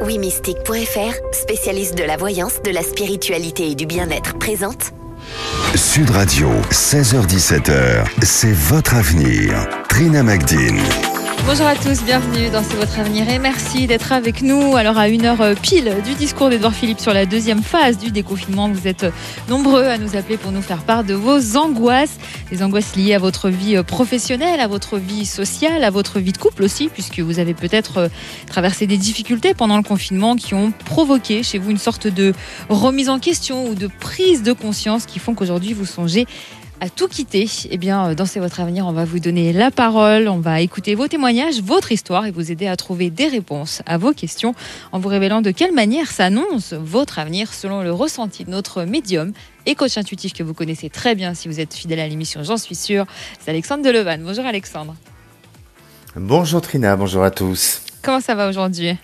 Wimystique.fr, spécialiste de la voyance, de la spiritualité et du bien-être, présente Sud Radio, 16h17h, c'est votre avenir. Trina Magdine. Bonjour à tous, bienvenue dans C'est votre avenir et merci d'être avec nous. Alors à une heure pile du discours d'Edouard Philippe sur la deuxième phase du déconfinement, vous êtes nombreux à nous appeler pour nous faire part de vos angoisses, des angoisses liées à votre vie professionnelle, à votre vie sociale, à votre vie de couple aussi, puisque vous avez peut-être traversé des difficultés pendant le confinement qui ont provoqué chez vous une sorte de remise en question ou de prise de conscience qui font qu'aujourd'hui vous songez à tout quitter, eh bien, dans C'est votre avenir, on va vous donner la parole, on va écouter vos témoignages, votre histoire et vous aider à trouver des réponses à vos questions en vous révélant de quelle manière s'annonce votre avenir selon le ressenti de notre médium et coach intuitif que vous connaissez très bien si vous êtes fidèle à l'émission, j'en suis sûre. C'est Alexandre Delevan. Bonjour Alexandre. Bonjour Trina, bonjour à tous. Comment ça va aujourd'hui?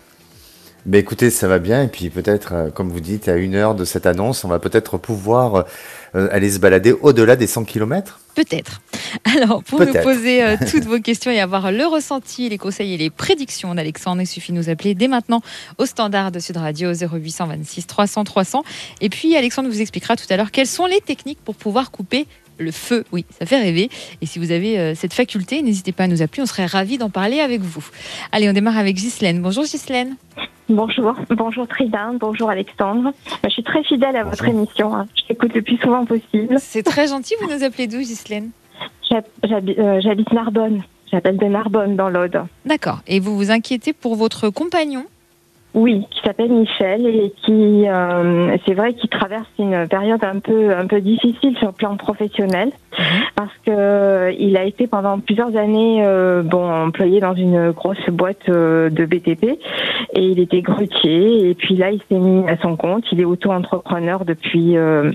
Ben écoutez, ça va bien et puis peut-être, comme vous dites, à une heure de cette annonce, on va peut-être pouvoir euh, aller se balader au-delà des 100 km Peut-être. Alors, pour nous poser euh, toutes vos questions et avoir le ressenti, les conseils et les prédictions d'Alexandre, il suffit de nous appeler dès maintenant au standard de Sud Radio 0826 300 300. Et puis, Alexandre vous expliquera tout à l'heure quelles sont les techniques pour pouvoir couper le feu, oui, ça fait rêver. Et si vous avez euh, cette faculté, n'hésitez pas à nous appeler, on serait ravis d'en parler avec vous. Allez, on démarre avec Ghislaine. Bonjour Ghislaine. Bonjour, bonjour Tridin, bonjour Alexandre. Je suis très fidèle à votre émission. Hein. Je l'écoute le plus souvent possible. C'est très gentil. Vous nous appelez d'où, Ghislaine? Euh, J'habite Narbonne. J'appelle de Narbonne dans l'Aude. D'accord. Et vous vous inquiétez pour votre compagnon? Oui, qui s'appelle Michel et qui, euh, c'est vrai, qu'il traverse une période un peu un peu difficile sur le plan professionnel mhm. parce que euh, il a été pendant plusieurs années euh, bon employé dans une grosse boîte de BTP et il était grutier et puis là il s'est mis à son compte. Il est auto-entrepreneur depuis euh,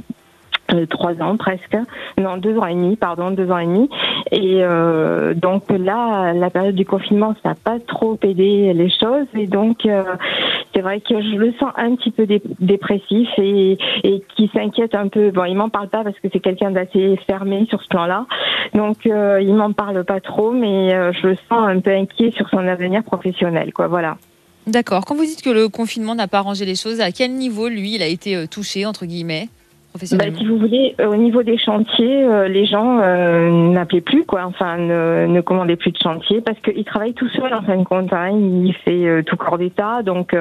trois ans presque, non deux ans et demi, pardon, deux ans et demi. Et euh, donc là, la période du confinement, ça n'a pas trop aidé les choses. Et donc euh, c'est vrai que je le sens un petit peu dépressif et, et qui s'inquiète un peu. Bon, il m'en parle pas parce que c'est quelqu'un d'assez fermé sur ce plan-là. Donc euh, il m'en parle pas trop, mais euh, je le sens un peu inquiet sur son avenir professionnel. Quoi, voilà. D'accord. Quand vous dites que le confinement n'a pas arrangé les choses, à quel niveau lui, il a été touché entre guillemets? Bah, si vous voulez, euh, au niveau des chantiers, euh, les gens euh, n'appelaient plus, quoi. Enfin, ne, ne commandaient plus de chantier parce qu'il travaille tout seul en fin de compte. Hein. Il fait tout corps d'état, donc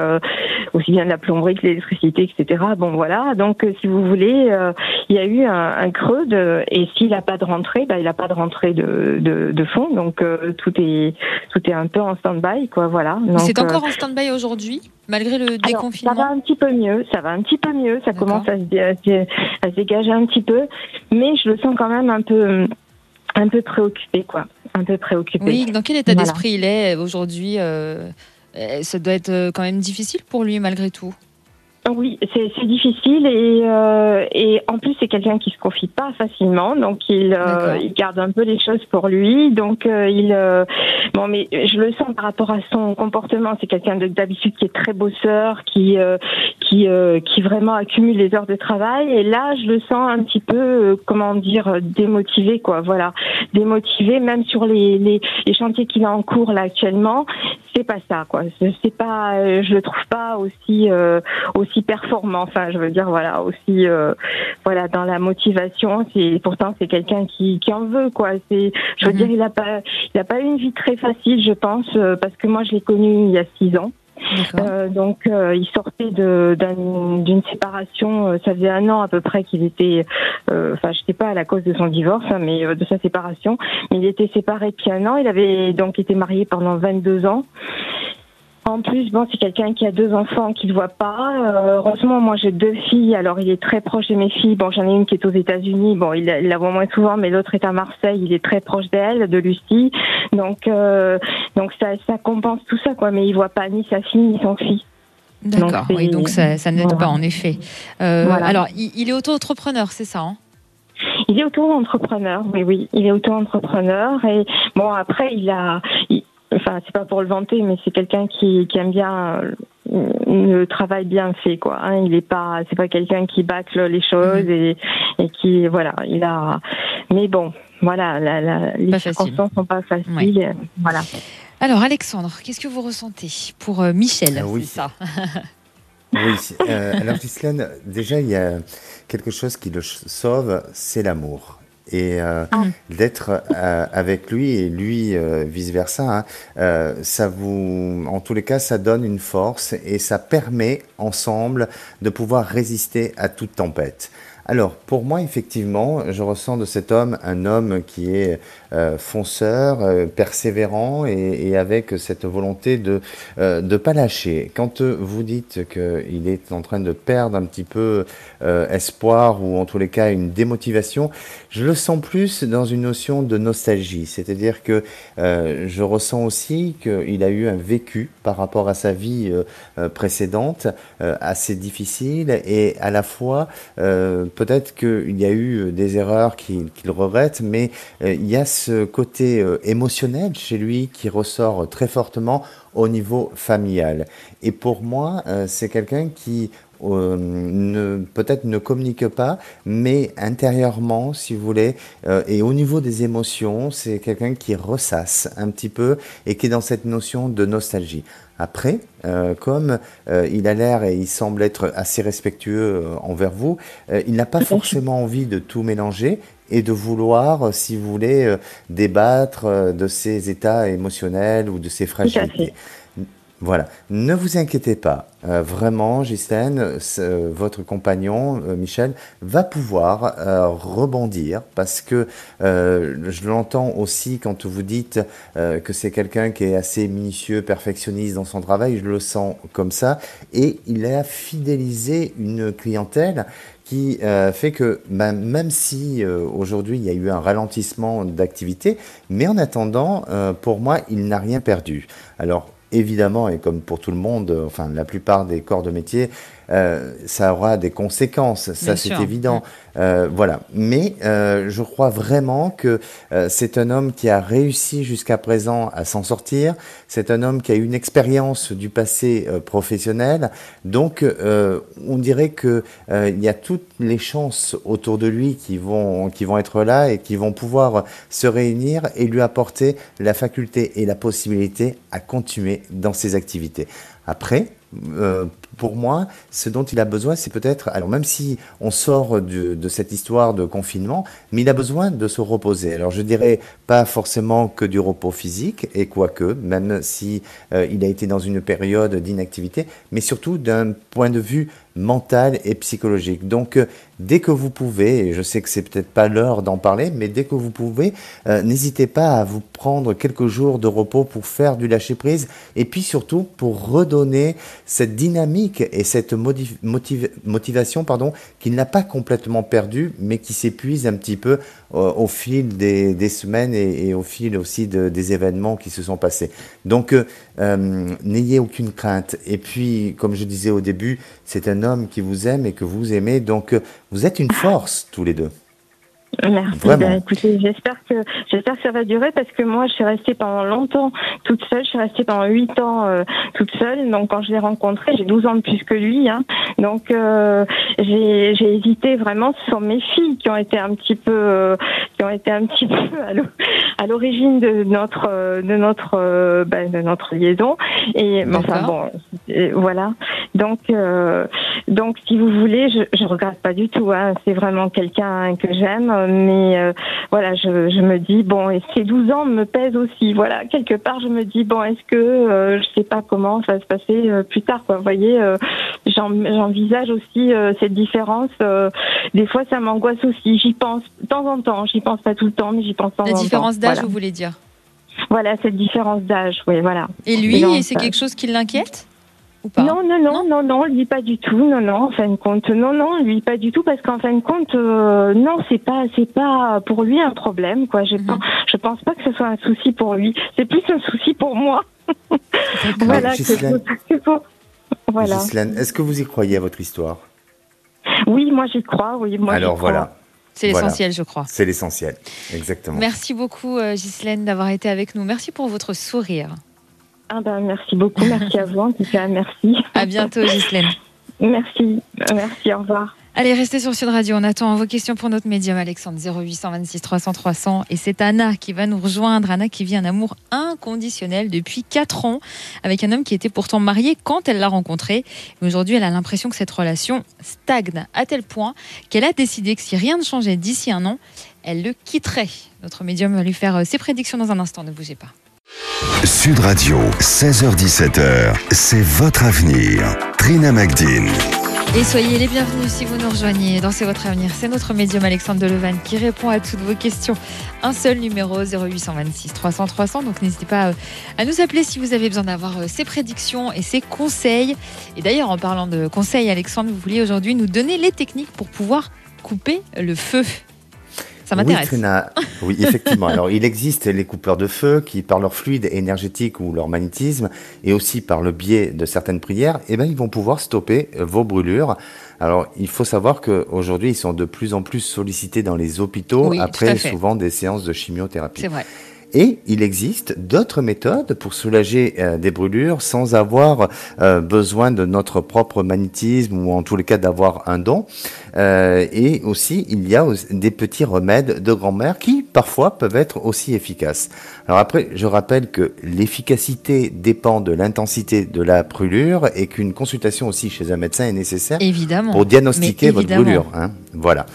aussi bien de la plomberie que l'électricité, etc. Bon, voilà. Donc, si vous voulez, il y a eu un, un creux de, et s'il n'a pas de rentrée, bah, il n'a pas de rentrée de, de, de fonds. Donc, tout est tout est un peu en stand-by, quoi. Voilà. C'est encore en stand-by aujourd'hui malgré le déconfinement Ça va un petit peu mieux, ça va un petit peu mieux, ça commence à se, à se dégager un petit peu, mais je le sens quand même un peu un peu préoccupé quoi, un peu préoccupé. Oui, dans quel état d'esprit il est aujourd'hui euh, Ça doit être euh, quand même difficile pour lui malgré tout. Oui, c'est difficile et, euh, et en plus c'est quelqu'un qui se confie pas facilement, donc il, euh, il garde un peu les choses pour lui. Donc euh, il euh, bon, mais je le sens par rapport à son comportement. C'est quelqu'un d'habitude qui est très bosseur, qui qui qui vraiment accumule les heures de travail. Et là, je le sens un petit peu comment dire démotivé quoi. Voilà, démotivé même sur les les, les chantiers qu'il a en cours là actuellement. C'est pas ça quoi. C'est pas, je le trouve pas aussi aussi performant. Enfin, je veux dire, voilà, aussi, euh, voilà, dans la motivation. C'est pourtant c'est quelqu'un qui, qui en veut, quoi. C'est, je veux mhm. dire, il a pas, il a pas eu une vie très facile, je pense, euh, parce que moi je l'ai connu il y a six ans. Euh, donc euh, il sortait d'une séparation, ça faisait un an à peu près qu'il était, enfin je sais pas à la cause de son divorce, hein, mais de sa séparation, mais il était séparé depuis un an, il avait donc été marié pendant 22 ans en plus, bon, c'est quelqu'un qui a deux enfants qu'il ne voit pas. Euh, heureusement, moi, j'ai deux filles. Alors, il est très proche de mes filles. Bon, j'en ai une qui est aux États-Unis. Bon, il, la voit moins souvent, mais l'autre est à Marseille. Il est très proche d'elle, de Lucie. Donc, euh, donc ça, ça compense tout ça, quoi. Mais il voit pas ni sa fille ni son fils. D'accord. Oui, donc ça, ça n'aide pas, en effet. Euh, alors, il, est auto-entrepreneur, c'est ça hein? Il est auto-entrepreneur, oui, oui, il est auto-entrepreneur et bon après il a, enfin c'est pas pour le vanter, mais c'est quelqu'un qui, qui aime bien euh, le travail bien fait quoi. Hein. Il est pas, c'est pas quelqu'un qui bâcle les choses mhm. et, et qui voilà, il a. Mais bon, voilà, la, la, les circonstances sont pas faciles, voilà. Alors Alexandre, qu'est-ce que vous ressentez pour euh, Michel Ah oui. C'est ça? Oui, euh, alors Ghislaine, déjà, il y a quelque chose qui le sauve, c'est l'amour. Et euh, d'être euh, avec lui et lui euh, vice-versa, hein, euh, ça vous, en tous les cas, ça donne une force et ça permet ensemble de pouvoir résister à toute tempête. Alors, pour moi, effectivement, je ressens de cet homme un homme qui est euh, fonceur, euh, persévérant et, avec cette volonté de euh, de pas lâcher. Quand euh, vous dites qu'il est en train de perdre un petit peu euh, espoir ou en tous les cas une démotivation, je le sens plus dans une notion de nostalgie. C'est-à-dire que euh, je ressens aussi qu'il a eu un vécu par rapport à sa vie euh, euh, précédente euh, assez difficile et à la fois euh, peut-être qu'il y a eu des erreurs qu'il regrette, mais euh, il y a ce côté euh, émotionnel chez lui qui ressort très fortement au niveau familial. Et pour moi, euh, c'est quelqu'un qui euh, peut-être ne communique pas, mais intérieurement, si vous voulez, euh, et au niveau des émotions, c'est quelqu'un qui ressasse un petit peu et qui est dans cette notion de nostalgie. Après, euh, comme euh, il a l'air et il semble être assez respectueux euh, envers vous, il n'a pas forcément envie de tout mélanger et de vouloir, si vous voulez, débattre de ses états émotionnels ou de ses fragilités. Voilà, ne vous inquiétez pas. Euh, vraiment, Ghislaine, ce- votre compagnon, euh, Michel, va pouvoir euh, rebondir parce que euh, je l'entends aussi quand vous dites euh, que c'est quelqu'un qui est assez minutieux, perfectionniste dans son travail, je le sens comme ça, et il a fidélisé une clientèle qui euh, fait que ben, même si euh, aujourd'hui il y a eu un ralentissement d'activité, mais en attendant, euh, pour moi, il n'a rien perdu. Alors évidemment, et comme pour tout le monde, euh, enfin la plupart des corps de métier, euh, ça aura des conséquences, ça c'est évident. Euh, voilà. Mais euh, je crois vraiment que c'est un homme qui a réussi jusqu'à présent à s'en sortir. C'est un homme qui a une expérience du passé professionnel. Donc, on dirait que il y a toutes les chances autour de lui qui vont qui vont être là et qui vont pouvoir se réunir et lui apporter la faculté et la possibilité à continuer dans ses activités. Après, euh, pour moi, ce dont il a besoin, c'est peut-être, alors même si on sort de, cette histoire de confinement, mais il a besoin de se reposer. Alors je dirais pas forcément que du repos physique, et quoique, même si euh, il a été dans une période d'inactivité, mais surtout d'un point de vue mental et psychologique. Donc, euh, dès que vous pouvez, et je sais que c'est peut-être pas l'heure d'en parler, mais dès que vous pouvez, euh, n'hésitez pas à vous prendre quelques jours de repos pour faire du lâcher prise, et puis surtout pour redonner cette dynamique et cette motivation, pardon, qu'il n'a pas complètement perdue, mais qui s'épuise un petit peu euh, au fil des, semaines et, au fil aussi de- des événements qui se sont passés. Donc, n'ayez aucune crainte. Et puis, comme je disais au début, c'est un homme qui vous aime et que vous aimez. Donc, euh, vous êtes une force tous les deux. Merci. Écoutez, j'espère que j'espère que ça va durer parce que moi, je suis restée pendant longtemps toute seule. Je suis restée pendant huit ans euh, toute seule. Donc, quand je l'ai rencontré, j'ai 12 ans de plus que lui. Hein. Donc, euh, j'ai j'ai hésité vraiment. Ce sont mes filles qui ont été un petit peu euh, qui ont été un petit peu à l'o- à l'origine de notre de notre euh, ben, de notre liaison. Et mais enfin bon, voilà. Donc euh, donc si vous voulez, je je regrette pas du tout. Hein. C'est vraiment quelqu'un que j'aime, mais euh, voilà, je, je me dis bon, et ces 12 ans me pèsent aussi. Voilà, quelque part, je me dis bon, est-ce que euh, je sais pas comment ça va se passer euh, plus tard, quoi. Vous voyez, euh, j'en- j'envisage aussi euh, cette différence. euh, des fois, ça m'angoisse aussi. J'y pense de temps en temps. J'y pense pas tout le temps, mais j'y pense de temps La en temps. différence d'âge, Voilà. vous voulez dire? Voilà, cette différence d'âge. Oui, voilà. Et lui, c'est quelque chose qui l'inquiète? Ou pas Non, non, non, non, non, lui pas du tout. Non, non, en fin de compte, non, non, lui pas du tout, parce qu'en fin de compte, euh, non, c'est pas, c'est pas pour lui un problème, quoi. Je Mhm. pense, je pense pas que ce soit un souci pour lui. C'est plus un souci pour moi. voilà. que Ghislaine. pour- Voilà. Est-ce que vous y croyez à votre histoire? Oui, moi j'y crois. Oui, moi. j'y Alors crois. voilà, C'est Voilà. l'essentiel, je crois. c'est l'essentiel. Exactement. Merci beaucoup, euh, Ghislaine, d'avoir été avec nous. Merci pour votre sourire. Ah ben, merci beaucoup. Merci à vous. En tout cas, merci. À bientôt, Ghislaine. Merci. Merci. Au revoir. Allez, restez sur Sud Radio. On attend vos questions pour notre médium, Alexandre 0826 300 300. Et c'est Anna qui va nous rejoindre. Anna qui vit un amour inconditionnel depuis 4 ans avec un homme qui était pourtant marié quand elle l'a rencontré. Mais aujourd'hui, elle a l'impression que cette relation stagne à tel point qu'elle a décidé que si rien ne changeait d'ici un an, elle le quitterait. Notre médium va lui faire euh, ses prédictions dans un instant. Ne bougez pas. Sud Radio, 16h17h, c'est votre avenir. Trina Magdine. Et soyez les bienvenus si vous nous rejoignez dans C'est votre avenir. C'est notre médium Alexandre Delevan qui répond à toutes vos questions. Un seul numéro 0826 300 300. Donc n'hésitez pas euh, à nous appeler si vous avez besoin d'avoir euh, ses prédictions et ses conseils. Et d'ailleurs, en parlant de conseils, Alexandre, vous vouliez aujourd'hui nous donner les techniques pour pouvoir couper le feu. Ça m'intéresse. Oui, effectivement. Alors, il existe les coupeurs de feu qui, par leur fluide énergétique ou leur magnétisme, et aussi par le biais de certaines prières, eh ben, ils vont pouvoir stopper euh, vos brûlures. Alors, il faut savoir qu'aujourd'hui, ils sont de plus en plus sollicités dans les hôpitaux Oui, après souvent des séances de chimiothérapie. C'est vrai. Et il existe d'autres méthodes pour soulager euh, des brûlures sans avoir euh, besoin de notre propre magnétisme ou en tous les cas d'avoir un don. Euh, et aussi, il y a des petits remèdes de grand-mère qui parfois peuvent être aussi efficaces. Alors après, je rappelle que l'efficacité dépend de l'intensité de la brûlure et qu'une consultation aussi chez un médecin est nécessaire Évidemment. pour diagnostiquer votre brûlure. Hein. Voilà.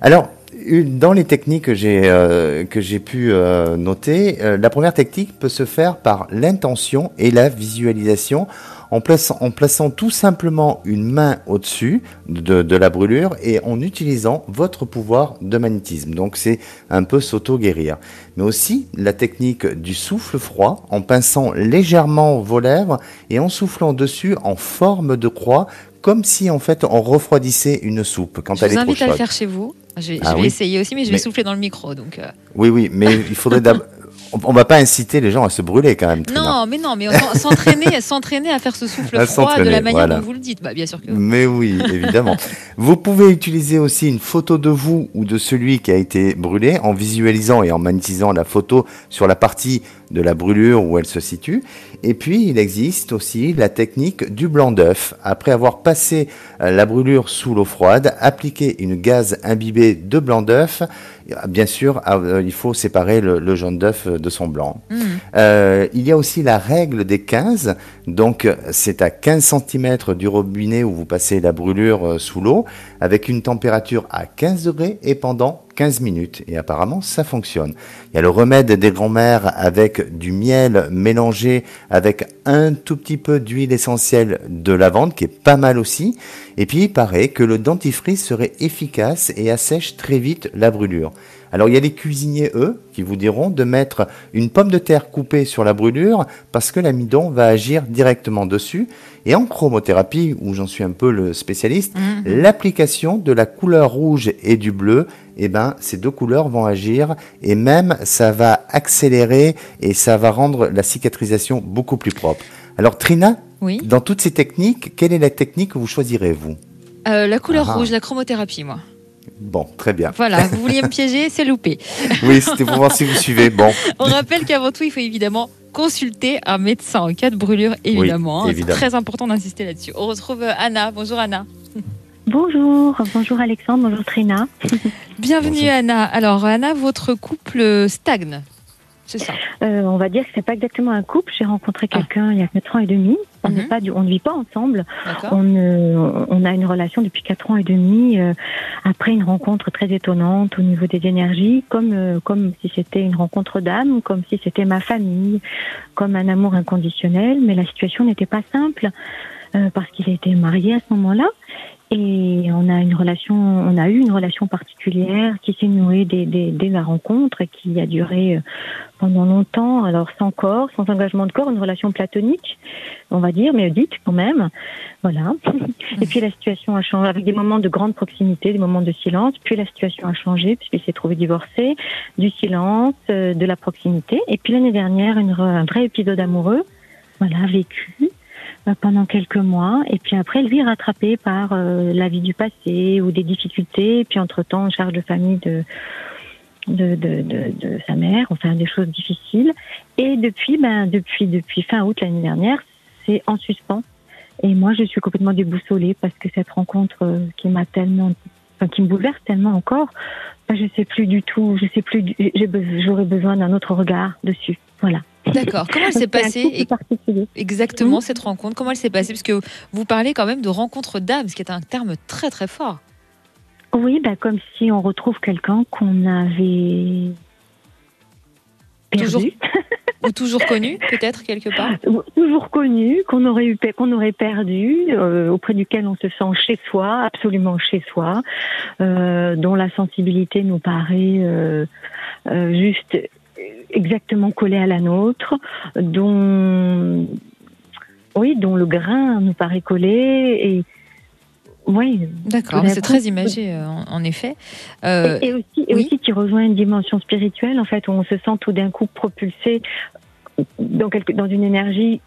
Alors, dans les techniques que j'ai euh, pu euh, noter, euh, la première technique peut se faire par l'intention et la visualisation en plaçant, en plaçant tout simplement une main au-dessus de, de la brûlure et en utilisant votre pouvoir de magnétisme. Donc c'est un peu s'auto-guérir. Mais aussi la technique du souffle froid en pinçant légèrement vos lèvres et en soufflant dessus en forme de croix comme si en fait on refroidissait une soupe quand Je elle vous est trop invite à le chaude. faire chez vous. Je vais, Ah je vais oui. essayer aussi, mais je vais Mais- souffler dans le micro. Donc, euh, Oui, oui, mais il faudrait d'abord. On, on va pas inciter les gens à se brûler quand même. Trina. Non, mais non, mais s'entraîner, s'entraîner à faire ce souffle À froid de la manière voilà. dont vous le dites. Bah, bien sûr que. Mais oui, évidemment. vous pouvez utiliser aussi une photo de vous ou de celui qui a été brûlé en visualisant et en magnétisant la photo sur la partie de la brûlure où elle se situe. Et puis, il existe aussi la technique du blanc d'œuf. Après avoir passé euh, la brûlure sous l'eau froide, appliquer une gaz imbibée de blanc d'œuf. Euh, Bien sûr, euh, il faut séparer le, le jaune d'œuf de son blanc. Euh, il y a aussi la règle des 15. Donc, c'est à 15 cm du robinet où vous passez la brûlure sous l'eau, avec une température à 15 degrés et pendant 15 minutes. Et apparemment, ça fonctionne. Il y a le remède des grands-mères avec du miel mélangé avec un tout petit peu d'huile essentielle de lavande, qui est pas mal aussi. Et puis, il paraît que le dentifrice serait efficace et assèche très vite la brûlure. Alors il y a les cuisiniers, eux, qui vous diront de mettre une pomme de terre coupée sur la brûlure parce que l'amidon va agir directement dessus. Et en chromothérapie, où j'en suis un peu le spécialiste, Mhm. l'application de la couleur rouge et du bleu, eh ben, ces deux couleurs vont agir et même ça va accélérer et ça va rendre la cicatrisation beaucoup plus propre. Alors Trina, Oui. dans toutes ces techniques, quelle est la technique que vous choisirez, vous? Euh, la couleur Ah. rouge, la chromothérapie, moi. Bon, très bien. Voilà, vous vouliez me piéger, c'est loupé. Oui, c'était pour voir si vous suivez. Bon, On rappelle qu'avant tout, il faut évidemment consulter un médecin en cas de brûlure, évidemment. hein. C'est évidemment. très important d'insister là-dessus. On retrouve euh, Anna. Bonjour Anna. Bonjour, bonjour Alexandre, bonjour Trina. Bienvenue Bonjour. Anna. Alors Anna, votre couple stagne. C'est ça. Euh, on va dire que c'est pas exactement un couple. J'ai rencontré Ah. quelqu'un il y a quatre ans et demi. On Mhm. pas du- on ne vit pas ensemble. On, euh, on a une relation depuis quatre ans et demi. euh, après une rencontre très étonnante au niveau des énergies, comme euh, comme si c'était une rencontre d'âme, comme si c'était ma famille, comme un amour inconditionnel. Mais la situation n'était pas simple euh, parce qu'il était marié à ce moment-là. Et on a une relation, on a eu une relation particulière qui s'est nouée dès, dès, dès la rencontre et qui a duré euh, pendant longtemps. Alors sans corps, sans engagement de corps, une relation platonique, on va dire, mais dite quand même. Voilà. Et puis la situation a changé avec des moments de grande proximité, des moments de silence. Puis la situation a changé puisqu'il s'est trouvé divorcé, du silence, euh, de la proximité. Et puis l'année dernière, une, un vrai épisode amoureux, voilà, vécu euh, pendant quelques mois. Et puis après, lui rattrapé par euh, la vie du passé ou des difficultés. Et puis entre-temps, une charge de famille de, de, de, de, de sa mère, enfin des choses difficiles. Et depuis, ben, depuis, depuis fin août l'année dernière, c'est en suspens. Et moi, je suis complètement déboussolée parce que cette rencontre euh, qui m'a tellement, enfin, qui me bouleverse tellement encore, ben, je sais plus du tout, je sais plus, j'aurais besoin d'un autre regard dessus. Voilà. D'accord. Comment elle s'est passée Exactement cette rencontre? Comment elle s'est passée? Parce que vous parlez quand même de rencontre d'âme, ce qui est un terme très très fort. Oui, bah, comme si on retrouve quelqu'un qu'on avait perdu. Toujours, ou toujours connu, peut-être quelque part. Toujours connu, qu'on aurait eu, qu'on aurait perdu, euh, auprès duquel on se sent chez soi, absolument chez soi, euh, dont la sensibilité nous paraît euh, juste exactement collée à la nôtre, dont oui, dont le grain nous paraît collé et oui. D'accord, c'est très imagé euh, en, effet. Euh, et, aussi, et aussi, qui rejoint une dimension spirituelle, en fait, où on se sent tout d'un coup propulsé dans, quelque, dans une énergie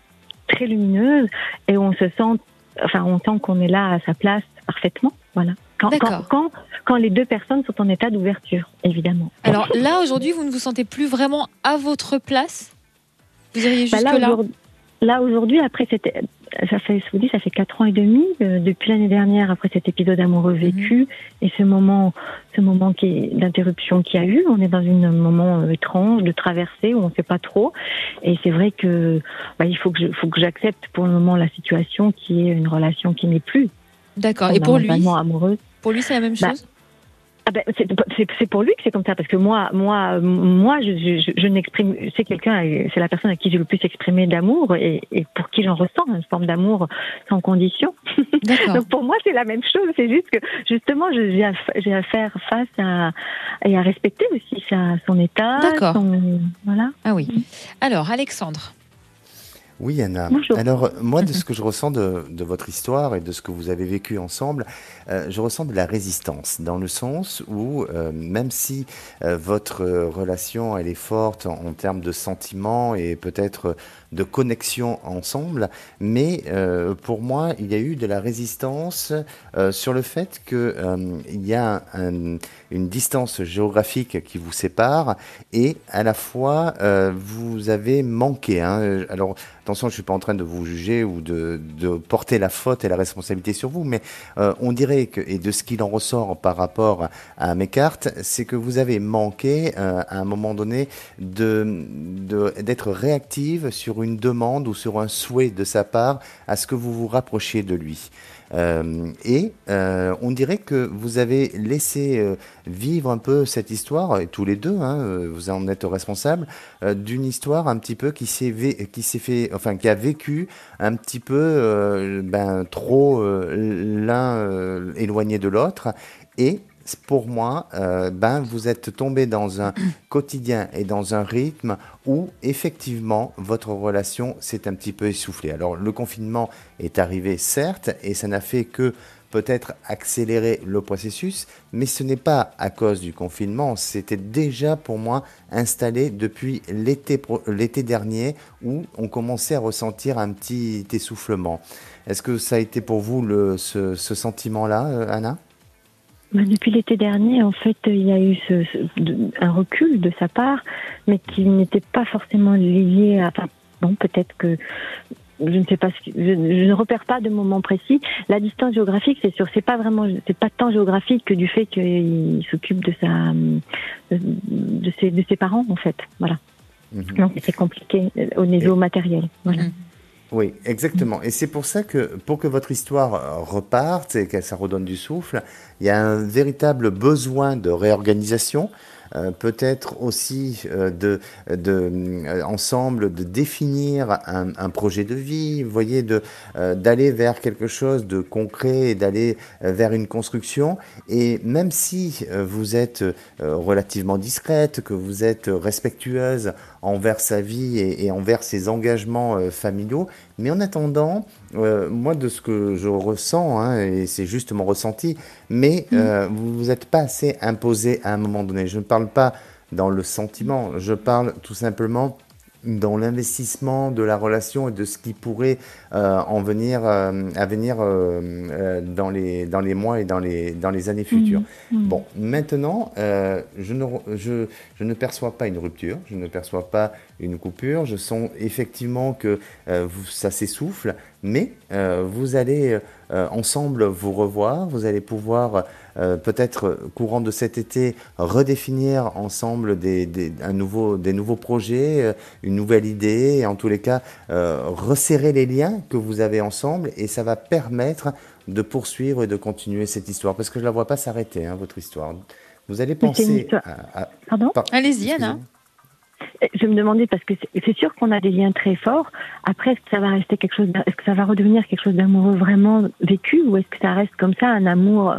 très lumineuse et où on se sent, enfin, on sent qu'on est là à sa place parfaitement. Voilà. Quand, quand, quand, les deux personnes sont en état d'ouverture, évidemment. Alors là, aujourd'hui, vous ne vous sentez plus vraiment à votre place? Vous iriez bah jusque là Là, aujourd'hui, après, c'était ça fait, je vous dis, ça fait quatre ans et demi euh, depuis l'année dernière après cet épisode amoureux mhm. vécu et ce moment, ce moment qui d'interruption qu'il y a eu. On est dans un moment euh, étrange de traversée où on ne sait pas trop. Et c'est vrai que bah, il faut que je, faut que j'accepte pour le moment la situation qui est une relation qui n'est plus. D'accord. Et pour lui, amoureuse. Pour lui, c'est la même bah, chose? Ah ben, c'est pour lui que c'est comme ça parce que moi, moi, moi, je, je, je n'exprime. C'est quelqu'un, c'est la personne à qui j'ai le plus exprimé d'amour et, et, pour qui j'en ressens une forme d'amour sans condition. Donc pour moi, c'est la même chose. C'est juste que justement, j'ai à, faire face à et à respecter aussi sa, son état. D'accord. Voilà. Ah oui. Alors, Alexandre. Oui, Anna. Alors, moi, de ce que je ressens de, de, votre histoire et de ce que vous avez vécu ensemble, euh, je ressens de la résistance, dans le sens où, euh, même si euh, votre relation, elle est forte en, en termes de sentiments et peut-être de connexion ensemble, mais pour moi, il y a eu de la résistance sur le fait qu'il y a une distance géographique qui vous sépare et à la fois, vous avez manqué. Hein, alors, attention, je suis pas en train de vous juger ou de, porter la faute et la responsabilité sur vous, mais on dirait et de ce qu'il en ressort par rapport à mes cartes, c'est que vous avez manqué euh, à un moment donné de, d'être réactive sur une demande ou sur un souhait de sa part à ce que vous vous rapprochiez de lui. Euh, et euh, on dirait que vous avez laissé vivre un peu cette histoire, et tous les deux, hein, vous en êtes responsable, d'une histoire un petit peu qui s'est qui s'est fait, enfin qui a vécu un petit peu ben, trop l'un éloigné de l'autre. Et pour moi, euh, ben, vous êtes tombé dans un quotidien et dans un rythme où effectivement votre relation s'est un petit peu essoufflée. Alors le confinement est arrivé certes et ça n'a fait que peut-être accélérer le processus, mais ce n'est pas à cause du confinement, c'était déjà pour moi installé depuis l'été dernier où on commençait à ressentir un petit essoufflement. Est-ce que ça a été pour vous le, ce, sentiment-là, euh, Anna? Bah, depuis l'été dernier, en fait, il y a eu ce, un recul de sa part, mais qui n'était pas forcément lié à. Enfin, bon, peut-être que je ne sais pas, je, ne repère pas de moment précis. La distance géographique, c'est sûr, c'est pas vraiment, c'est pas tant géographique que du fait qu'il s'occupe de sa, de ses, de ses parents en fait, voilà. Mhm. Donc c'est compliqué au niveau matériel, voilà. Mhm. Oui, exactement. Et c'est pour ça que pour que votre histoire reparte et que ça redonne du souffle, il y a un véritable besoin de réorganisation. Euh, peut-être aussi euh, de, de euh, ensemble de définir un, un, projet de vie, voyez, de d'aller vers quelque chose de concret et d'aller vers une construction. Et même si vous êtes relativement discrète, que vous êtes respectueuse envers sa vie et envers ses engagements familiaux, mais en attendant, moi de ce que je ressens, hein, et c'est juste mon ressenti, mais mmh. vous n'êtes pas assez imposé à un moment donné. Je ne parle pas dans le sentiment, je parle tout simplement dans l'investissement de la relation et de ce qui pourrait euh, en venir euh, à venir euh, dans les dans les mois et dans les dans les années futures. Mhm. Mhm. Bon, maintenant, je ne je, je ne perçois pas une rupture, je ne perçois pas une coupure. Je sens effectivement que vous, ça s'essouffle, mais vous allez ensemble vous revoir, vous allez pouvoir euh, peut-être courant de cet été redéfinir ensemble des, des, un nouveau, des nouveaux projets, euh, une nouvelle idée, et en tous les cas euh, resserrer les liens que vous avez ensemble, et ça va permettre de poursuivre et de continuer cette histoire, parce que je ne la vois pas s'arrêter, hein, votre histoire. Vous allez penser à, à... Pardon? Allez-y, Anna. Je me demandais parce que c'est sûr qu'on a des liens très forts. Après, est-ce que ça va rester quelque chose Est-ce que ça va redevenir quelque chose d'amoureux vraiment vécu ou est-ce que ça reste comme ça un amour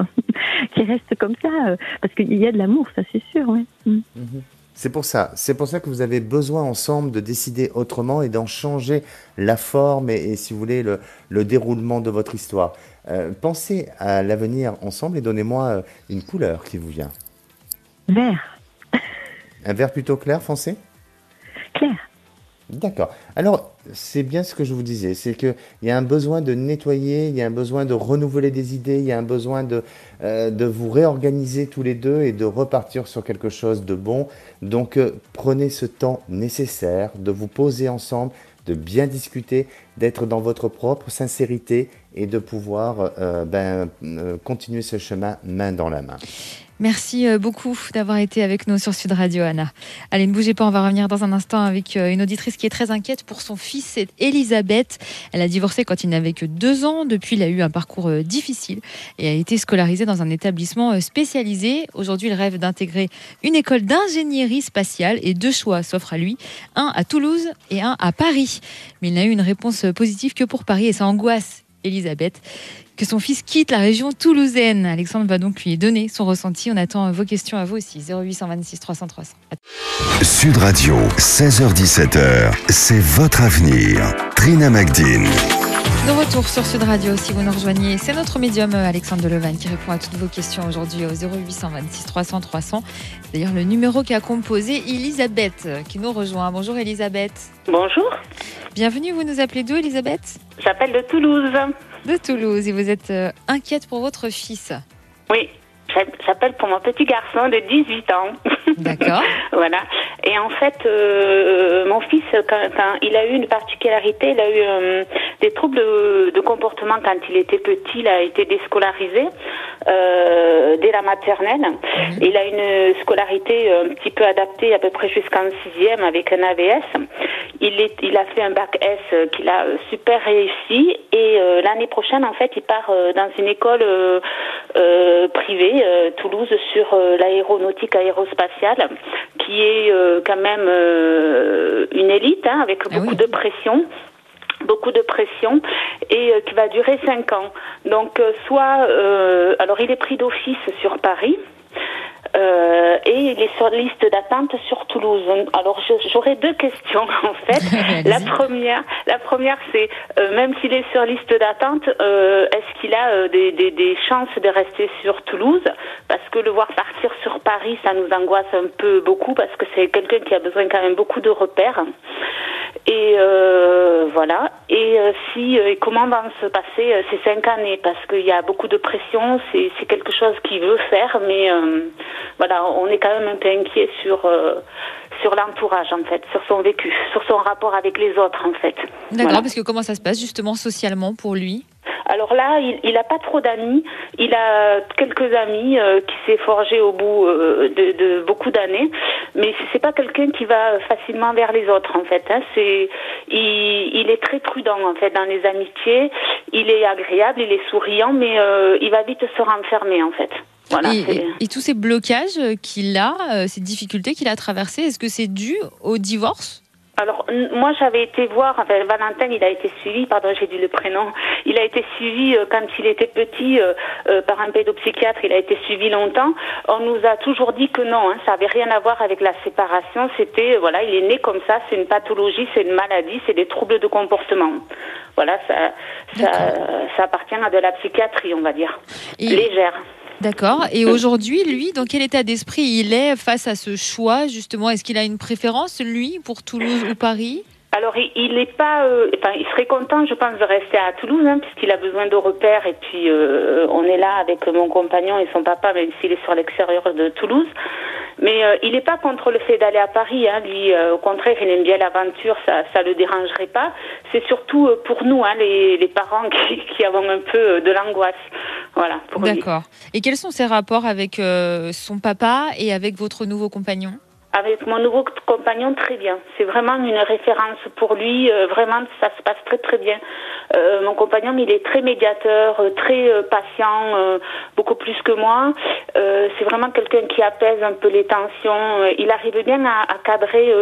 qui reste comme ça Parce qu'il y a de l'amour, ça c'est sûr. Mm. Mhm. C'est pour ça. C'est pour ça que vous avez besoin ensemble de décider autrement et d'en changer la forme et, et, si vous voulez, le, le, déroulement de votre histoire. Euh, pensez à l'avenir ensemble et donnez-moi euh, une couleur qui vous vient. Vert. Un vert plutôt clair, foncé? Clair. D'accord. Alors, c'est bien ce que je vous disais, c'est qu'il y a un besoin de nettoyer, il y a un besoin de renouveler des idées, il y a un besoin de, euh, de vous réorganiser tous les deux et de repartir sur quelque chose de bon. Donc, euh, prenez ce temps nécessaire de vous poser ensemble, de bien discuter, d'être dans votre propre sincérité et de pouvoir euh, ben, continuer ce chemin main dans la main. Merci euh, beaucoup d'avoir été avec nous sur Sud Radio, Anna. Allez, ne bougez pas, on va revenir dans un instant avec euh, une auditrice qui est très inquiète pour son fils, c'est Elisabeth. Elle a divorcé quand il n'avait que deux ans. Depuis, il a eu un parcours euh, difficile et a été scolarisé dans un établissement spécialisé. Aujourd'hui, il rêve d'intégrer une école d'ingénierie spatiale et deux choix s'offrent à lui, un à Toulouse et un à Paris. Mais il n'a eu une réponse positive que pour Paris et ça angoisse Elisabeth que son fils quitte la région toulousaine. Alexandre va donc lui donner son ressenti. On attend vos questions à vous aussi. 0826 300 300. Sud Radio, 16h17h, c'est votre avenir. Trina Magdine. De retour sur Sud Radio, si vous nous rejoignez, c'est notre médium Alexandre Delevan qui répond à toutes vos questions aujourd'hui au 0826 300 300. C'est d'ailleurs le numéro qu'a composé Elisabeth qui nous rejoint. Bonjour Elisabeth. Bonjour. Bienvenue, vous nous appelez d'où Elisabeth? J'appelle de Toulouse. De Toulouse et vous êtes euh, inquiète pour votre fils? Oui, j'appelle pour mon petit garçon de 18 ans. D'accord. voilà. Et en fait, euh, mon fils, quand, quand, il a eu une particularité, il a eu euh, des troubles de, de, comportement quand il était petit. Il a été déscolarisé euh, dès la maternelle. Mmh. Il a une scolarité un petit peu adaptée, à peu près jusqu'en sixième, avec un AVS. Il, est, il a fait un bac S qu'il a super réussi. Et euh, l'année prochaine, en fait, il part euh, dans une école privée, Toulouse, sur l'aéronautique aérospatiale, qui est quand même une élite, hein, avec beaucoup ah oui. de pression beaucoup de pression et euh, qui va durer cinq ans. Donc euh, soit, euh, alors il est pris d'office sur Paris. Euh, et il est sur liste d'attente sur Toulouse. Alors j'aurais deux questions en fait. la première, la première c'est euh, même s'il est sur liste d'attente, euh, est-ce qu'il a des, des, des, chances de rester sur Toulouse? Parce que le voir partir sur Paris, ça nous angoisse un peu beaucoup parce que c'est quelqu'un qui a besoin quand même beaucoup de repères. Et voilà. Et si et comment vont se passer ces cinq années? Parce qu'il y a beaucoup de pression. C'est quelque chose qu'il veut faire, mais voilà, on est quand même un peu inquiet sur euh, sur l'entourage en fait, sur son vécu, sur son rapport avec les autres en fait. D'accord, voilà. parce que comment ça se passe justement socialement pour lui? Alors là, il n'a pas trop d'amis. Il a quelques amis euh, qui s'est forgé au bout euh, de, de, beaucoup d'années, mais c'est pas quelqu'un qui va facilement vers les autres en fait. Hein. C'est, il, il, est très prudent en fait dans les amitiés. Il est agréable, il est souriant, mais euh, il va vite se renfermer en fait. Voilà, et, et, et, tous ces blocages qu'il a, ces difficultés qu'il a traversées, est-ce que c'est dû au divorce? Alors moi j'avais été voir, enfin Valentin il a été suivi, pardon j'ai dit le prénom, il a été suivi euh, quand il était petit euh, euh, par un pédopsychiatre, il a été suivi longtemps. On nous a toujours dit que non, hein, ça avait rien à voir avec la séparation, c'était voilà il est né comme ça, c'est une pathologie, c'est une maladie, c'est des troubles de comportement. Voilà ça ça, ça appartient à de la psychiatrie on va dire, Et... légère. D'accord. Et aujourd'hui, lui, dans quel état d'esprit il est face à ce choix, justement? Est-ce qu'il a une préférence, lui, pour Toulouse ou Paris? Alors, il n'est pas. Euh, enfin, il serait content, je pense, de rester à Toulouse, hein, puisqu'il a besoin de repères. Et puis, euh, on est là avec mon compagnon et son papa, même s'il est sur l'extérieur de Toulouse. Mais euh, il n'est pas contre le fait d'aller à Paris. Hein. Lui, au contraire, il aime bien l'aventure. Ça, ça le dérangerait pas. C'est surtout pour nous, hein, les, les, parents, qui, qui, avons un peu de l'angoisse. Voilà. D'accord. Et quels sont ses rapports avec son papa et avec votre nouveau compagnon? Avec mon nouveau compagnon, très bien. C'est vraiment une référence pour lui. Euh, vraiment, ça se passe très très bien. Euh, mon compagnon, il est très médiateur, euh, très patient, beaucoup plus que moi. c'est vraiment quelqu'un qui apaise un peu les tensions. il arrive bien à, à cadrer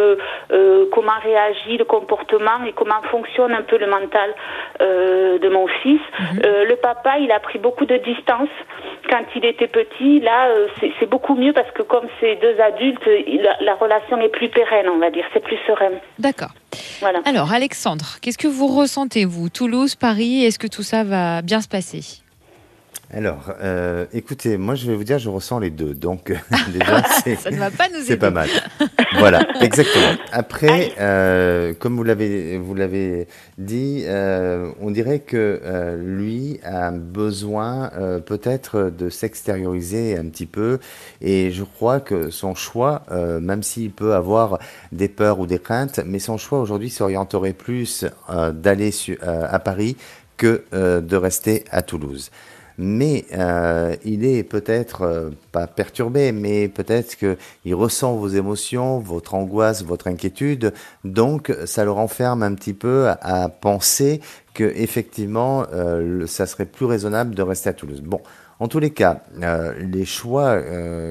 comment réagit le comportement et comment fonctionne un peu le mental de mon fils. Mhm. le papa, il a pris beaucoup de distance quand il était petit. Là, c'est beaucoup mieux parce que comme c'est deux adultes, il a, la relation est plus pérenne, on va dire, c'est plus serein. D'accord. Voilà. Alors, Alexandre, qu'est-ce que vous ressentez, vous? Toulouse, Paris, est-ce que tout ça va bien se passer? Alors, euh, écoutez, moi je vais vous dire, je ressens les deux. Donc déjà, c'est ça ne va pas nous C'est pas mal. voilà, exactement. Après, euh, comme vous l'avez vous l'avez dit, euh, on dirait que lui a besoin peut-être de s'extérioriser un petit peu, et je crois que son choix, même s'il peut avoir des peurs ou des craintes, mais son choix aujourd'hui s'orienterait plus d'aller à Paris que de rester à Toulouse mais euh, il est peut-être euh, pas perturbé, mais peut-être qu'il ressent vos émotions, votre angoisse, votre inquiétude, donc ça le renferme un petit peu à, penser que effectivement, euh, ça serait plus raisonnable de rester à Toulouse. Bon. En tous les cas, les choix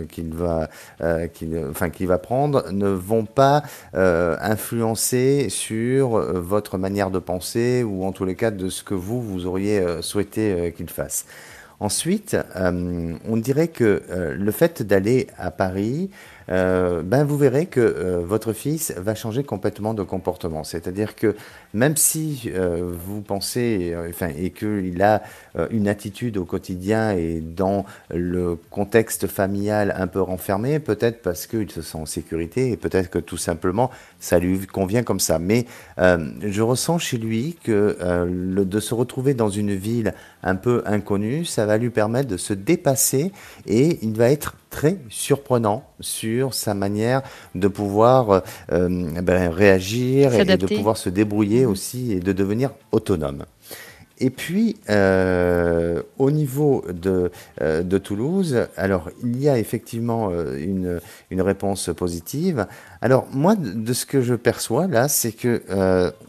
qu'il va, euh, enfin, qu'il va prendre ne vont pas influencer sur votre manière de penser ou en tous les cas de ce que vous, vous auriez souhaité qu'il fasse. Ensuite, euh, on dirait que euh, le fait d'aller à Paris, euh, ben vous verrez que votre fils va changer complètement de comportement. C'est-à-dire que même si vous pensez, enfin, et qu'il a une attitude au quotidien et dans le contexte familial un peu renfermé, peut-être parce qu'il se sent en sécurité et peut-être que tout simplement ça lui convient comme ça. Mais je ressens chez lui que de se retrouver dans une ville un peu inconnue, ça va lui permettre de se dépasser et il va être très surprenant sur sa manière de pouvoir euh, euh, ben, réagir et de pouvoir se débrouiller mmh. aussi et de devenir autonome. Et puis, euh, au niveau de, euh, de, Toulouse, alors il y a effectivement euh, une, une, réponse positive. Alors moi, de ce que je perçois là, c'est que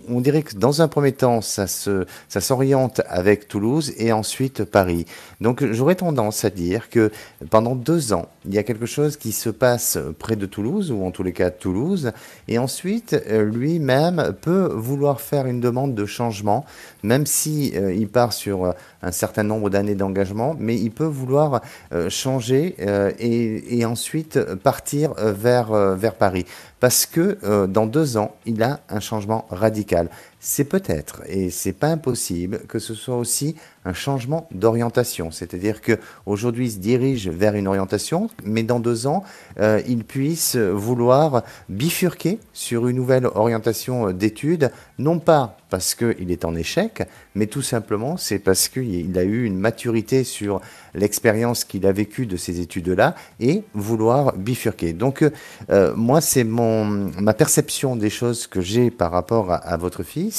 on dirait que dans un premier temps, ça se, ça s'oriente avec Toulouse et ensuite Paris. Donc j'aurais tendance à dire que pendant deux ans, il y a quelque chose qui se passe près de Toulouse ou en tous les cas Toulouse, et ensuite lui-même peut vouloir faire une demande de changement, même si euh, il part sur euh, un certain nombre d'années d'engagement, mais il peut vouloir euh, changer et, ensuite partir vers Paris. Parce que dans deux ans, il a un changement radical c'est peut-être, et c'est pas impossible, que ce soit aussi un changement d'orientation. C'est-à-dire que aujourd'hui, il se dirige vers une orientation, mais dans deux ans, euh, il puisse vouloir bifurquer sur une nouvelle orientation d'études, non pas parce qu'il est en échec, mais tout simplement c'est parce qu'il a eu une maturité sur l'expérience qu'il a vécue de ces études-là et vouloir bifurquer. Donc euh, moi, c'est mon ma perception des choses que j'ai par rapport à, à votre fille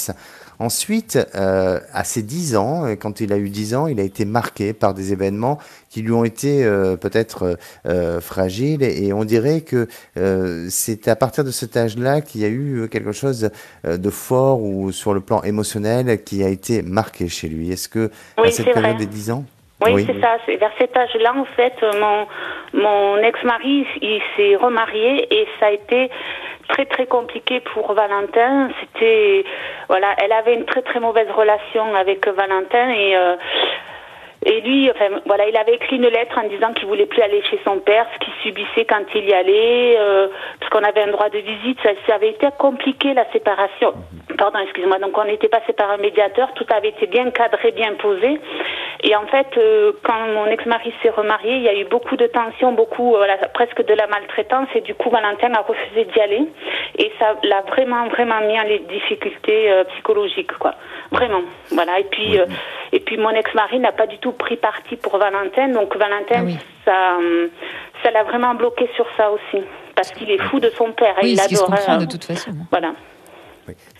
Ensuite, euh, à ses 10 ans, quand il a eu 10 ans, il a été marqué par des événements qui lui ont été euh, peut-être euh, fragiles et, on dirait que c'est à partir de cet âge-là qu'il y a eu quelque chose de fort ou sur le plan émotionnel qui a été marqué chez lui. Est-ce que à cette période des 10 ans? Oui, c'est ça. C'est vers cet âge-là, en fait, mon, mon ex-mari, il s'est remarié et ça a été très très compliqué pour Valentin. C'était voilà, elle avait une très très mauvaise relation avec Valentin et euh, et lui, enfin, voilà, il avait écrit une lettre en disant qu'il voulait plus aller chez son père, ce qu'il subissait quand il y allait, euh, parce qu'on avait un droit de visite. Ça, ça, avait été compliqué la séparation. Pardon, excusez-moi. Donc on n'était pas par un médiateur, tout avait été bien cadré, bien posé. Et en fait, euh, quand mon ex-mari s'est remarié, il y a eu beaucoup de tensions, beaucoup, voilà, presque de la maltraitance. Et du coup, Valentin a refusé d'y aller. Et ça l'a vraiment, vraiment mis en les difficultés psychologiques, quoi. Vraiment. Voilà. Et puis, et puis mon ex-mari n'a pas du tout pris parti pour Valentin. Donc Valentin, ah ça, ça l'a vraiment bloqué sur ça aussi parce qu'il est fou de son père. Oui, il adore. de toute façon. Voilà.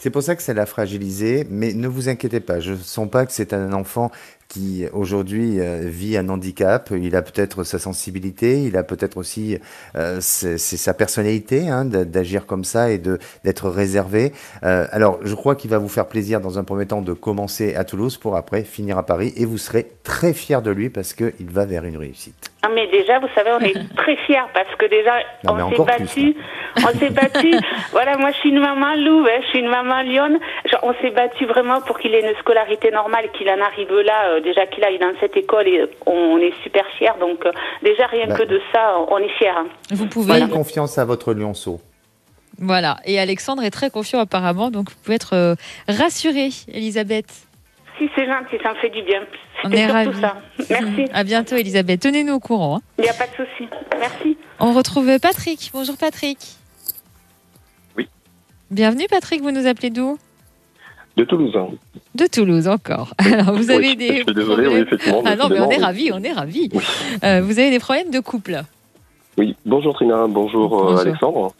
C'est pour ça que ça l'a fragilisé, mais ne vous inquiétez pas, je ne sens pas que c'est un enfant qui aujourd'hui euh, vit un handicap. Il a peut-être sa sensibilité, il a peut-être aussi euh, c'est sa personnalité hein, d'agir comme ça et de d'être réservé. Euh, alors, je crois qu'il va vous faire plaisir dans un premier temps de commencer à Toulouse pour après finir à Paris et vous serez très fier de lui parce qu'il va vers une réussite. Ah, mais déjà, vous savez, on est très fiers parce que déjà, on s'est battu. on s'est battu. Voilà, moi, je suis une maman loup, hein, je suis une maman lionne. On s'est battu vraiment pour qu'il ait une scolarité normale, qu'il en arrive là, euh, déjà qu'il aille dans cette école et on est super fiers. Donc, euh, déjà, rien bah. que de ça, on est fiers. Hein. Vous pouvez. Faites confiance à votre lionceau. Voilà. Et Alexandre est très confiant apparemment, donc vous pouvez être euh, rassurée, Elisabeth. Si, c'est gentil, ça me fait du bien. On est ravis. Ça. Merci. À bientôt, Elisabeth. Tenez-nous au courant. Hein. Il n'y a pas de souci. Merci. On retrouve Patrick. Bonjour, Patrick. Bienvenue, Patrick. Vous nous appelez d'où? De Toulouse. De Toulouse, encore. Alors, vous avez des. Je suis désolé, oui, effectivement. Ah non, mais on est ravis, on est ravis. Euh, vous avez des problèmes de couple? Oui. Bonjour, Trina. Bonjour, euh, Alexandre.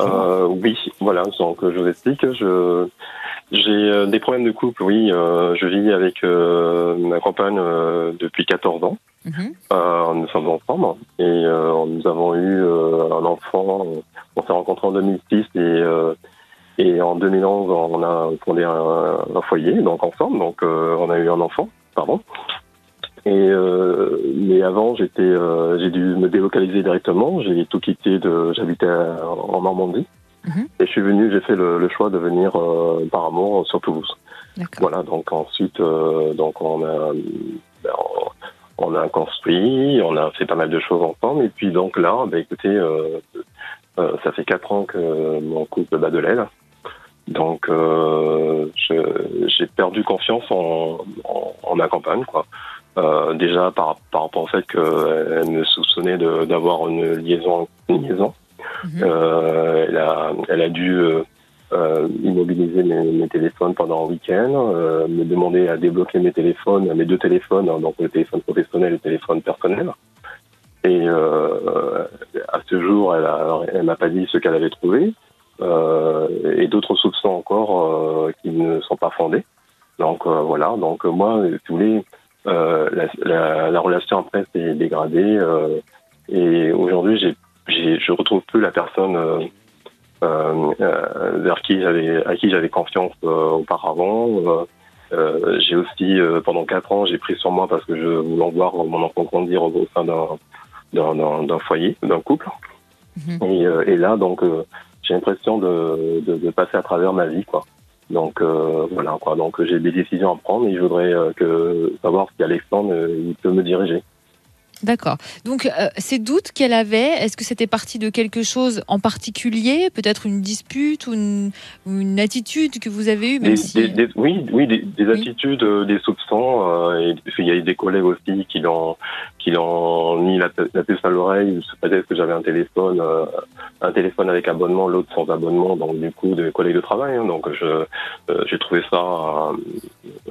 Euh, oui, voilà. Donc, je vous explique. Je j'ai des problèmes de couple, oui. Euh, je vis avec ma compagne depuis 14 ans. Mhm. nous sommes ensemble et nous avons eu un enfant. On s'est rencontrés en 2006 et, et en 2011 on a fondé un, un foyer donc ensemble. Donc on a eu un enfant, pardon. Et mais avant, j'étais, j'ai dû me délocaliser directement. J'ai tout quitté. De, j'habitais en Normandie. Mhm. Et je suis venu, j'ai fait le, choix de venir euh, par amour sur Toulouse. Voilà, donc ensuite, euh, donc on a, ben, on a construit, on a fait pas mal de choses ensemble. Et puis donc là, ben, écoutez, euh, ça fait quatre ans que mon couple bat de l'aile. Donc j'ai perdu confiance en, en, ma compagne, quoi. déjà par, par rapport au fait qu'elle me soupçonnait d'avoir une liaison, une liaison. Mhm. Euh, elle, a, elle a dû euh, euh, immobiliser mes, téléphones pendant un week-end, me demander à débloquer mes téléphones, mes deux téléphones, hein, donc le téléphone professionnel et le téléphone personnel. Et à ce jour, elle, elle m'a pas dit ce qu'elle avait trouvé. Et d'autres soupçons encore qui ne sont pas fondés. Donc voilà, donc moi, tous les la, la, la, relation après s'est dégradée et aujourd'hui j'ai je retrouve plus la personne euh, euh, euh, vers qui j'avais à qui j'avais confiance auparavant. j'ai aussi pendant quatre ans j'ai pris sur moi parce que je voulais voir mon enfant grandir au sein d'un foyer, d'un couple. Mhm. Et, là, donc, j'ai l'impression de, de, passer à travers ma vie, quoi. Donc voilà, quoi. Donc j'ai des décisions à prendre et je voudrais que savoir si Alexandre il peut me diriger. D'accord. Donc, euh, ces doutes qu'elle avait, est-ce que c'était parti de quelque chose en particulier Peut-être une dispute ou une, attitude que vous avez eue même si... Oui, oui des, attitudes, euh, des soupçons. Euh, il y a eu des collègues aussi qui l'ont qui l'ont mis la, la puce à l'oreille. Peut-être que j'avais un téléphone, un téléphone avec abonnement, l'autre sans abonnement. Donc, du coup, des collègues de travail. Hein. donc, je j'ai trouvé ça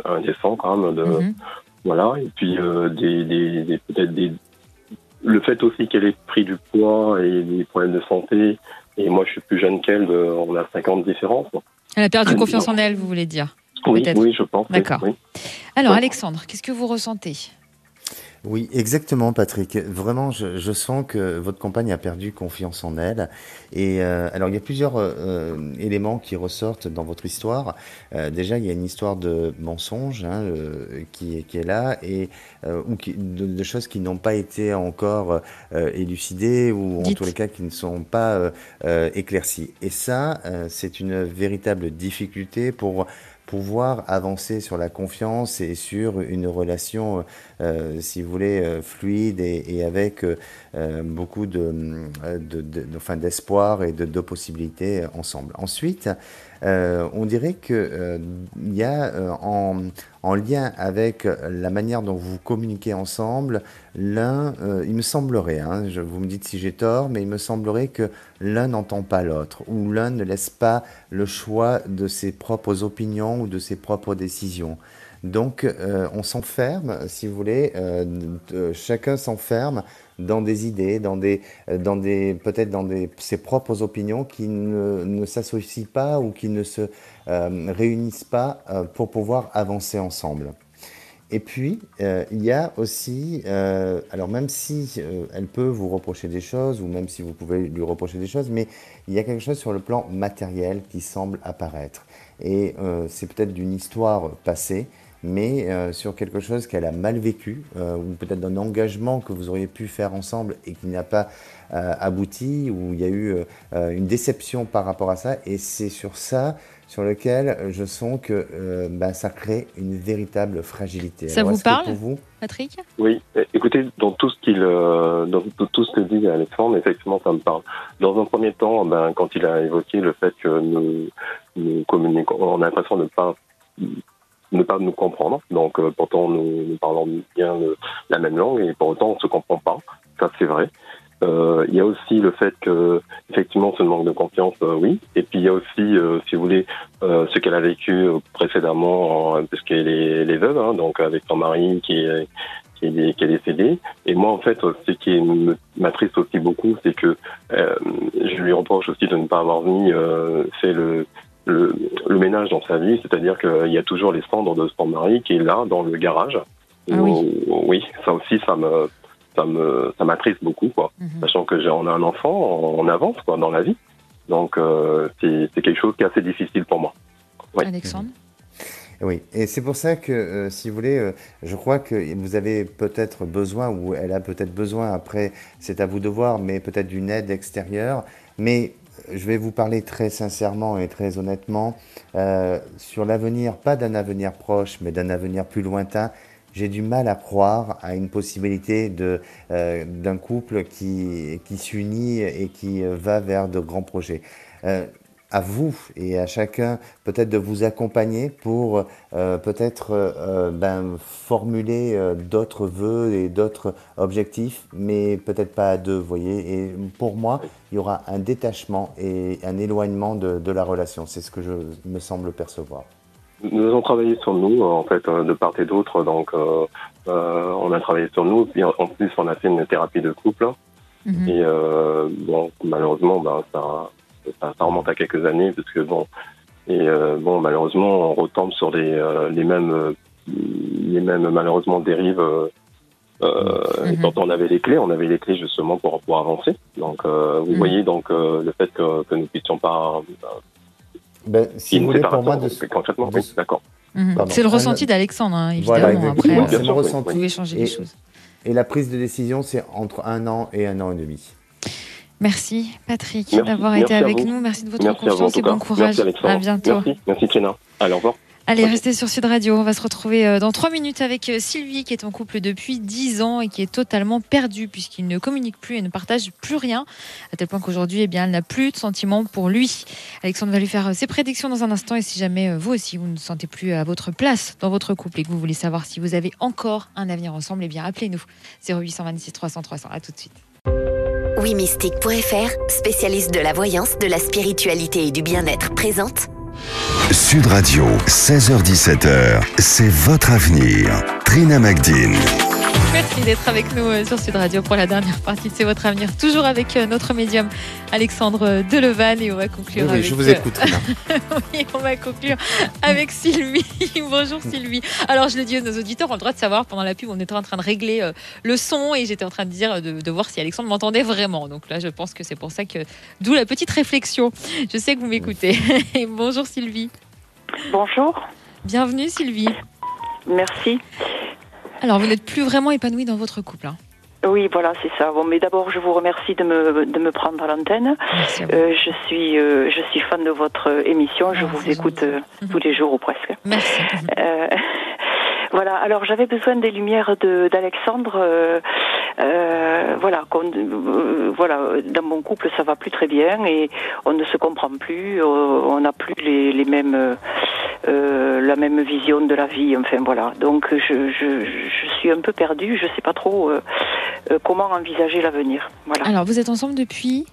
indécent quand même de... Mhm. Voilà, et puis euh, des, des, peut-être des le fait aussi qu'elle ait pris du poids et des problèmes de santé, et moi je suis plus jeune qu'elle, on a 50 différences. Elle a perdu confiance en elle, vous voulez dire Oui, oui, je pense. D'accord. Alors Alexandre, qu'est-ce que vous ressentez? Oui, exactement, Patrick. Vraiment, je, sens que votre compagne a perdu confiance en elle. Et euh, alors, il y a plusieurs euh, éléments qui ressortent dans votre histoire. Euh, déjà, il y a une histoire de mensonge hein, qui, qui, est là et ou qui, de, choses qui n'ont pas été encore élucidées ou en tous les cas qui ne sont pas éclaircies. Et ça, c'est une véritable difficulté pour pouvoir avancer sur la confiance et sur une relation, euh, si vous voulez, euh, fluide et, avec euh, beaucoup de, de, de, enfin, d'espoir et de, de, possibilités ensemble. Ensuite, on dirait qu'il y a en, en, lien avec la manière dont vous communiquez ensemble, l'un, il me semblerait, hein, je, vous me dites si j'ai tort, mais il me semblerait que l'un n'entend pas l'autre, ou l'un ne laisse pas le choix de ses propres opinions ou de ses propres décisions. Donc, euh, on s'enferme, si vous voulez, euh, chacun s'enferme dans des idées, dans des, euh, dans des, peut-être dans ses propres opinions qui ne s'associent pas ou qui ne se réunissent pas pour pouvoir avancer ensemble. Et puis, il y a aussi, alors même si elle peut vous reprocher des choses, ou même si vous pouvez lui reprocher des choses, mais il y a quelque chose sur le plan matériel qui semble apparaître. Et c'est peut-être d'une histoire passée, mais euh, sur quelque chose qu'elle a mal vécu, euh, ou peut-être d'un engagement que vous auriez pu faire ensemble et qui n'a pas euh, abouti, ou il y a eu une déception par rapport à ça, et c'est sur ça sur lequel je sens que bah, ça crée une véritable fragilité. Ça vous parle, vous... Patrick? Oui, écoutez, dans tout ce qu'il, dans tout ce que dit Alexandre, effectivement, ça me parle. Dans un premier temps, ben, quand il a évoqué le fait que nous, nous communiquons, on a l'impression de ne pas ne pas nous comprendre. Donc, euh, pourtant, nous, parlons bien la même langue et pour autant, on ne se comprend pas. Ça, c'est vrai. Euh, il y a aussi le fait que, effectivement, ce manque de confiance, euh, oui. Et puis, il y a aussi, si vous voulez, ce qu'elle a vécu précédemment, parce qu'elle est, les veuve, hein, donc avec son mari qui est, qui est, qui. Et moi, en fait, ce qui m'attriste aussi beaucoup, c'est que je lui reproche aussi de ne pas avoir mis, c'est le le, le, ménage dans sa vie, c'est-à-dire qu'il y a toujours les cendres de son mari qui est là dans le garage. Ah oui. oui, ça aussi, ça me, ça me, ça m'attriste beaucoup, quoi. Mhm. Sachant que j'ai, on a un enfant, on avance, quoi, dans la vie. Donc, euh, c'est, c'est quelque chose qui est assez difficile pour moi. Alexandre. Oui, et c'est pour ça que, euh, si vous voulez, euh, je crois que vous avez peut-être besoin, ou elle a peut-être besoin, après, c'est à vous de voir, mais peut-être d'une aide extérieure. Mais je vais vous parler très sincèrement et très honnêtement euh, sur l'avenir, pas d'un avenir proche, mais d'un avenir plus lointain. J'ai du mal à croire à une possibilité euh, d'un couple qui qui s'unit et qui va vers de grands projets. À vous et à chacun peut-être de vous accompagner pour euh, peut-être euh, ben, formuler euh, d'autres vœux et d'autres objectifs, mais peut-être pas à deux, vous voyez. Et pour moi, il y aura un détachement et un éloignement de, de la relation. C'est ce que je me semble percevoir. Nous avons travaillé sur nous, en fait, de part et d'autre. Donc, on a travaillé sur nous. Puis en plus, on a fait une thérapie de couple. Mhm. Et bon, malheureusement, ben, ça ça, remonte à quelques années parce que bon et euh, bon malheureusement on retombe sur les euh, les mêmes euh, les mêmes malheureusement dérives mhm. quand on avait les clés on avait les clés justement pour pour avancer. Donc vous mhm. voyez donc le fait que, que nous puissions pas ben, si vous voulez pour moi de... concrètement oui, d'accord. Mhm. c'est le ressenti d'Alexandre hein, évidemment après c'est le ressenti vous pouvez changer les choses. Et la prise de décision c'est entre un an et un an et demi Merci Patrick d'avoir été avec nous. Merci de votre confiance et bon courage. à bientôt. Merci, merci. Allez, au revoir. Allez, restez sur Sud Radio. On va se retrouver euh, dans trois minutes avec euh, Sylvie, qui est en couple depuis 10 ans et qui est totalement perdue puisqu'il ne communique plus et ne partage plus rien, à tel point qu'aujourd'hui, eh bien, elle n'a plus de sentiments pour lui. Alexandre va lui faire euh, ses prédictions dans un instant. Et si jamais vous aussi, vous ne sentez plus à votre place dans votre couple et que vous voulez savoir si vous avez encore un avenir ensemble, eh bien, appelez-nous 0826 300 300. À tout de suite. WeMystique.fr, spécialiste de la voyance, de la spiritualité et du bien-être, présente Sud Radio, 16h17h, c'est votre avenir. Trina Magdine. Merci d'être avec nous euh, sur Sud Radio pour la dernière partie de C'est votre avenir. Toujours avec euh, notre médium Alexandre Delevan et on va conclure. Oui, avec... je vous écoute. oui, on va conclure avec Sylvie. Bonjour Sylvie. Alors je le dis à nos auditeurs, on a le droit de savoir. Pendant la pub, on était en train de régler euh, le son et j'étais en train de dire de, voir si Alexandre m'entendait vraiment. Donc là, je pense que c'est pour ça que d'où la petite réflexion. Je sais que vous m'écoutez. Bonjour Sylvie. Bonjour. Bienvenue Sylvie. Merci. Alors, vous n'êtes plus vraiment épanouie dans votre couple. Hein. Oui, voilà, c'est ça. Bon, mais d'abord, je vous remercie de me, de me prendre à l'antenne. Euh, je suis euh, je suis fan de votre émission. Je ah, vous écoute euh, tous les jours ou presque. Merci. Voilà. Alors, j'avais besoin des lumières d'Alexandre voilà, voilà, dans mon couple, ça va plus très bien et on ne se comprend plus, on n'a plus les, les mêmes euh, la même vision de la vie. Enfin voilà. Donc je, je, je suis un peu perdue. Je ne sais pas trop euh, euh, comment envisager l'avenir. Voilà. Alors vous êtes ensemble depuis?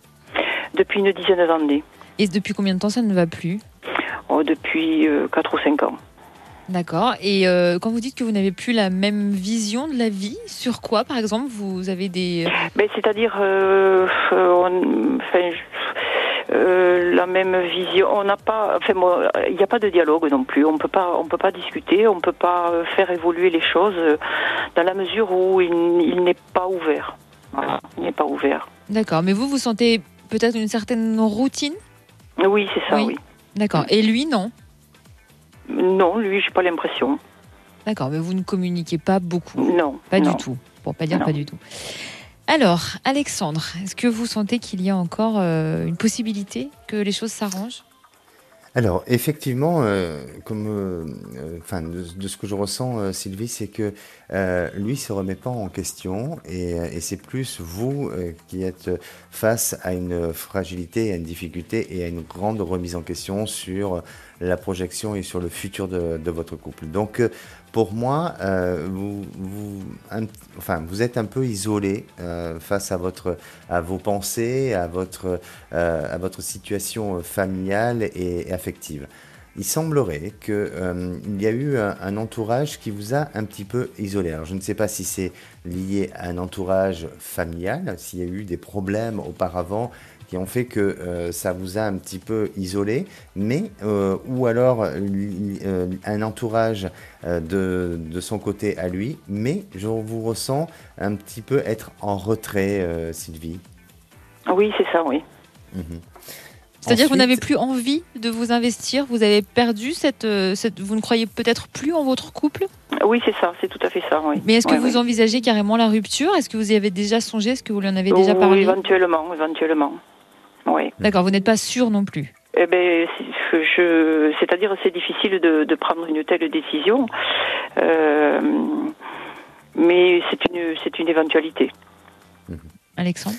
Depuis une dizaine d'années. Et depuis combien de temps ça ne va plus? Oh, Depuis 4 ou 5 ans. D'accord. Et quand vous dites que vous n'avez plus la même vision de la vie, sur quoi, par exemple, vous avez des... Ben, C'est-à-dire, euh, euh, la même vision. On n'a pas, enfin, il n'y a pas de dialogue non plus. On peut pas, on peut pas discuter, on peut pas euh, faire évoluer les choses euh, dans la mesure où il, n'est pas ouvert. Voilà, il n'est pas ouvert. D'accord. Mais vous, vous sentez peut-être une certaine routine? Oui, c'est ça. Oui. D'accord. Et lui, non? Non, lui, j'ai pas l'impression. D'accord, mais vous ne communiquez pas beaucoup? Non. Pas du tout. Pour pas dire pas du tout. Alors, Alexandre, est-ce que vous sentez qu'il y a encore euh, une possibilité que les choses s'arrangent? Alors effectivement, euh, comme, euh, enfin, de, ce que je ressens, Sylvie, c'est que lui se remet pas en question et c'est plus vous qui êtes face à une fragilité, à une difficulté et à une grande remise en question sur la projection et sur le futur de, votre couple. Donc pour moi, euh, vous, êtes un peu isolé euh, face à, vos pensées, euh, à votre situation familiale et, affective. Il semblerait qu'il y a eu un, entourage qui vous a un petit peu isolé. Alors, je ne sais pas si c'est lié à un entourage familial, s'il y a eu des problèmes auparavant qui ont fait que euh, ça vous a un petit peu isolé, mais euh, ou alors euh, un entourage de, de, son côté à lui, mais je vous ressens un petit peu être en retrait, Sylvie. Oui, c'est ça, oui. Mhm. C'est-à-dire que vous n'avez plus envie de vous investir, vous avez perdu cette, cette vous ne croyez peut-être plus en votre couple? Oui, c'est ça, c'est tout à fait ça. Oui. Mais est-ce que vous envisagez carrément la rupture? Est-ce que vous y avez déjà songé? Est-ce que vous lui en avez déjà parlé? Éventuellement, éventuellement. Oui. D'accord, vous n'êtes pas sûr non plus. Eh ben, je, c'est-à-dire c'est difficile de, prendre une telle décision, euh, mais c'est une, c'est une éventualité. Mhm. Alexandre?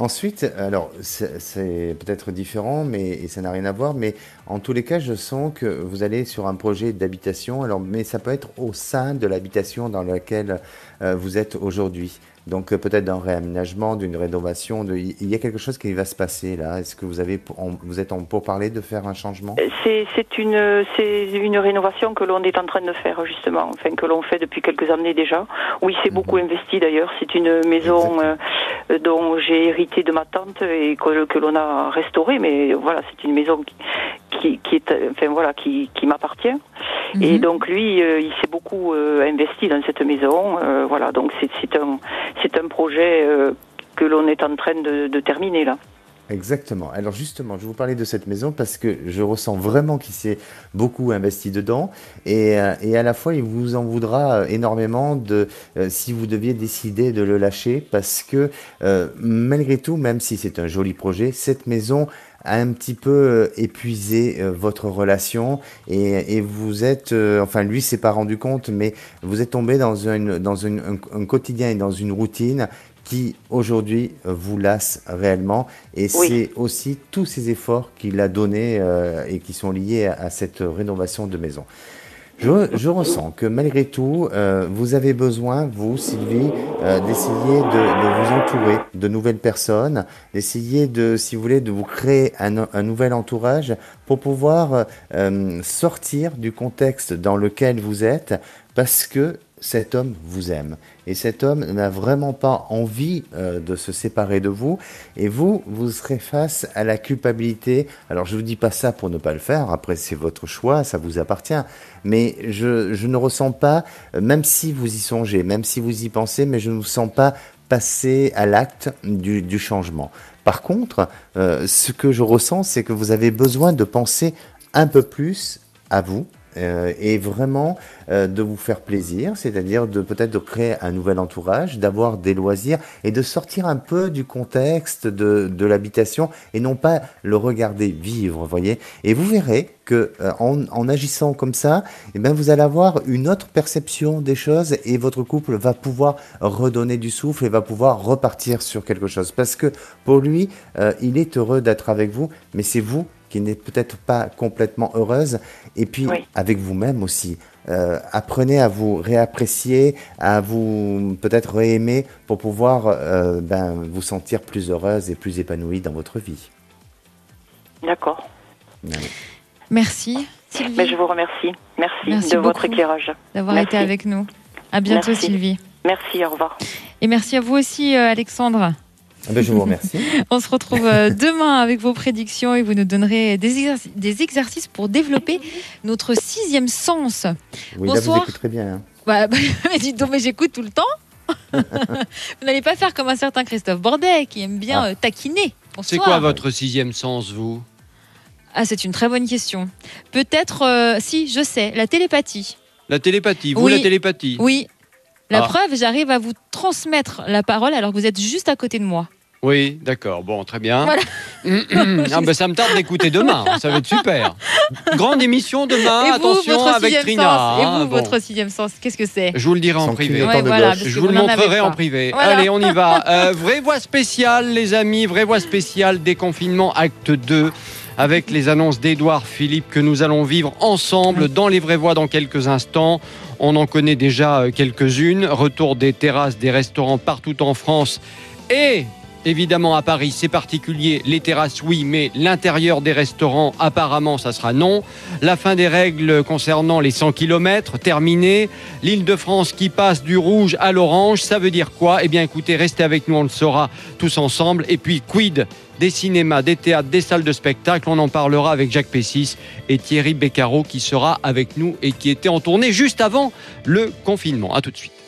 Ensuite, alors c'est peut-être différent, mais ça n'a rien à voir. Mais en tous les cas, je sens que vous allez sur un projet d'habitation. Alors, mais ça peut être au sein de l'habitation dans laquelle euh, vous êtes aujourd'hui. Donc euh, peut-être d'un réaménagement, d'une rénovation. De... Il y a quelque chose qui va se passer là. Est-ce que vous avez, vous êtes en, pour parler de faire un changement? C'est une, c'est une rénovation que l'on est en train de faire justement, enfin que l'on fait depuis quelques années déjà. Oui, c'est beaucoup mhm. investi d'ailleurs. C'est une maison euh, dont j'ai hérité de ma tante et que, que l'on a restaurée, mais voilà, c'est une maison qui, qui, est, enfin voilà, qui, qui m'appartient. Et mhm. donc lui, euh, il s'est beaucoup investi dans cette maison. voilà, donc c'est un c'est un projet euh, que l'on est en train de, terminer là. Exactement. Alors justement, je vous parlais de cette maison parce que je ressens vraiment qu'il s'est beaucoup investi dedans et, euh, et, à la fois il vous en voudra euh, énormément de si vous deviez décider de le lâcher parce que malgré tout, même si c'est un joli projet, cette maison un petit peu épuisé votre relation. Et, et vous êtes, enfin lui s'est pas rendu compte, mais vous êtes tombé dans, une, dans une, un, quotidien et dans une routine qui aujourd'hui vous lasse réellement. Et c'est aussi tous ces efforts qu'il a donnés et qui sont liés à cette rénovation de maison. Je, ressens que malgré tout, euh, vous avez besoin, vous, Sylvie, euh, d'essayer de, vous entourer de nouvelles personnes, d'essayer de, si vous voulez, de vous créer un, nouvel entourage pour pouvoir euh, sortir du contexte dans lequel vous êtes, parce que cet homme vous aime. Et cet homme n'a vraiment pas envie euh, de se séparer de vous. Et vous, vous serez face à la culpabilité. Alors je ne vous dis pas ça pour ne pas le faire. Après, c'est votre choix, ça vous appartient. Mais je, ne ressens pas, euh, même si vous y songez, même si vous y pensez, mais je ne vous sens pas passer à l'acte du, du, changement. Par contre, euh, ce que je ressens, c'est que vous avez besoin de penser un peu plus à vous, euh, et vraiment euh, de vous faire plaisir, c'est-à-dire de peut-être de créer un nouvel entourage, d'avoir des loisirs et de sortir un peu du contexte de, de l'habitation et non pas le regarder vivre, voyez. Et vous verrez que euh, en, en, agissant comme ça, eh bien, vous allez avoir une autre perception des choses et votre couple va pouvoir redonner du souffle et va pouvoir repartir sur quelque chose. Parce que pour lui, il est heureux d'être avec vous, mais c'est vous qui n'êtes peut-être pas complètement heureuse. Et puis, Oui. avec vous-même aussi. Euh, apprenez à vous réapprécier, à vous peut-être réaimer pour pouvoir euh, ben, vous sentir plus heureuse et plus épanouie dans votre vie. D'accord. Merci Sylvie Mais je vous remercie. Merci, Merci de votre éclairage. d'avoir été avec nous. À bientôt Merci. Sylvie. Merci, au revoir. Et merci à vous aussi euh, Alexandre. Ah ben, je vous remercie. On se retrouve euh, demain avec vos prédictions et vous nous donnerez des, exercices, des exercices pour développer notre sixième sens. Oui, là, vous Bonsoir. écouterez bien. hein. Bah, bah, mais dites donc, mais j'écoute tout le temps. vous n'allez pas faire comme un certain Christophe Bordet qui aime bien Ah. euh, taquiner. C'est Bonsoir. quoi votre sixième sens, vous? Ah, c'est une très bonne question. Peut-être, euh, si, je sais, la télépathie. La télépathie. Vous, Oui. la télépathie? Oui. La Ah. preuve, j'arrive à vous transmettre la parole alors que vous êtes juste à côté de moi. Oui, d'accord. Bon, très bien. Voilà. ah, ben, ça me tarde d'écouter demain. Ça va être super. Grande émission demain. et vous, Attention votre avec Trina. sens. Et hein, vous, bon. votre sixième sens, qu'est-ce que c'est? Je vous le dirai en privé. Ouais, voilà, Je vous vous le montrerai en privé. Voilà. Allez, on y va. Euh, vraie voix spéciale, les amis. Vraie voix spéciale, déconfinement, acte 2. Avec les annonces d'Édouard Philippe que nous allons vivre ensemble dans les vraies voix dans quelques instants. On en connaît déjà euh, quelques-unes. Retour des terrasses, des restaurants partout en France. Et évidemment à Paris, c'est particulier. Les terrasses, oui, mais l'intérieur des restaurants, apparemment, ça sera non. La fin des règles concernant les 100 km, terminée. L'île de France qui passe du rouge à l'orange, ça veut dire quoi? Eh bien écoutez, restez avec nous, on le saura tous ensemble. Et puis quid des cinémas, des théâtres, des salles de spectacle, on en parlera avec Jacques Pessis et Thierry Beccaro qui sera avec nous et qui était en tournée juste avant le confinement. À tout de suite.